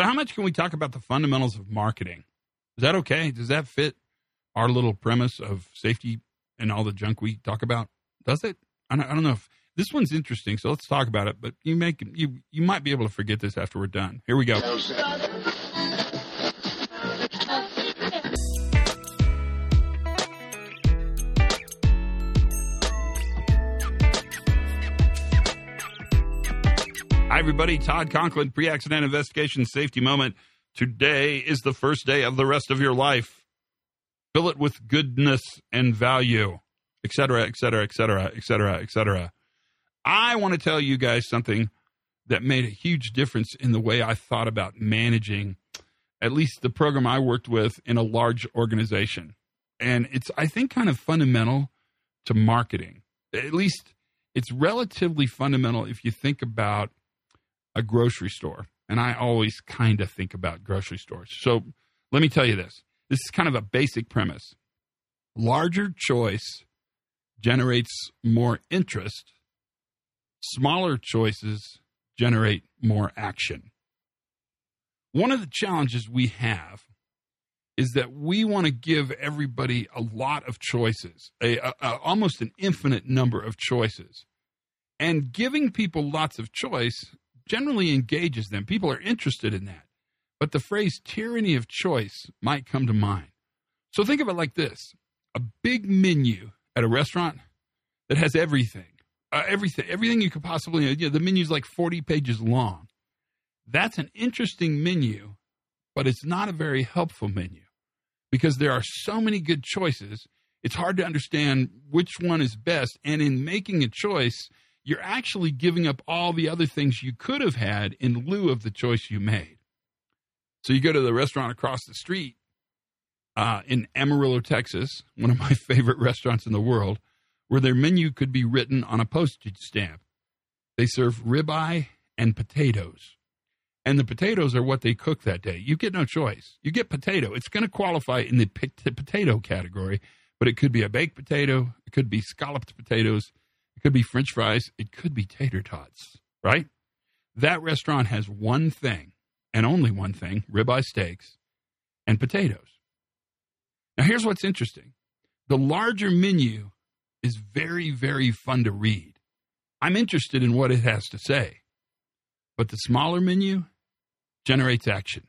So, how much can we talk about the fundamentals of marketing? Is that okay? Does that fit our little premise of safety and all the junk we talk about? Does it? I don't, I don't know if this one's interesting, so let's talk about it. But you make you you might be able to forget this after we're done. Here we go. Hi, everybody. Todd Conklin, pre accident investigation safety moment. Today is the first day of the rest of your life. Fill it with goodness and value, etc., etc., etc., etc., etc. I want to tell you guys something that made a huge difference in the way I thought about managing at least the program I worked with in a large organization. And it's, I think, kind of fundamental to marketing. At least it's relatively fundamental if you think about a grocery store. And I always kind of think about grocery stores. So let me tell you this this is kind of a basic premise. Larger choice generates more interest, smaller choices generate more action. One of the challenges we have is that we want to give everybody a lot of choices, a, a, a, almost an infinite number of choices. And giving people lots of choice generally engages them. People are interested in that. But the phrase tyranny of choice might come to mind. So think of it like this a big menu at a restaurant that has everything. Uh, everything, everything you could possibly. You know, the menu's like forty pages long. That's an interesting menu, but it's not a very helpful menu because there are so many good choices. It's hard to understand which one is best. And in making a choice, you're actually giving up all the other things you could have had in lieu of the choice you made. So you go to the restaurant across the street uh, in Amarillo, Texas, one of my favorite restaurants in the world, where their menu could be written on a postage stamp. They serve ribeye and potatoes. And the potatoes are what they cook that day. You get no choice. You get potato. It's going to qualify in the potato category, but it could be a baked potato. It could be scalloped potatoes. It could be french fries. It could be tater tots, right? That restaurant has one thing and only one thing ribeye steaks and potatoes. Now, here's what's interesting the larger menu is very, very fun to read. I'm interested in what it has to say. But the smaller menu generates action.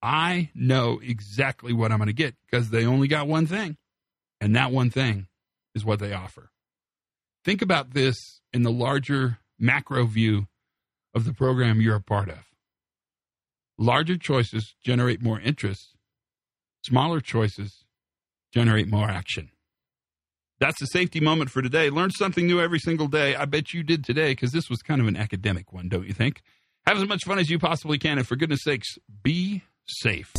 I know exactly what I'm going to get because they only got one thing, and that one thing is what they offer. Think about this in the larger macro view of the program you're a part of. Larger choices generate more interest, smaller choices generate more action. That's the safety moment for today. Learn something new every single day. I bet you did today because this was kind of an academic one, don't you think? Have as much fun as you possibly can, and for goodness sakes, be safe.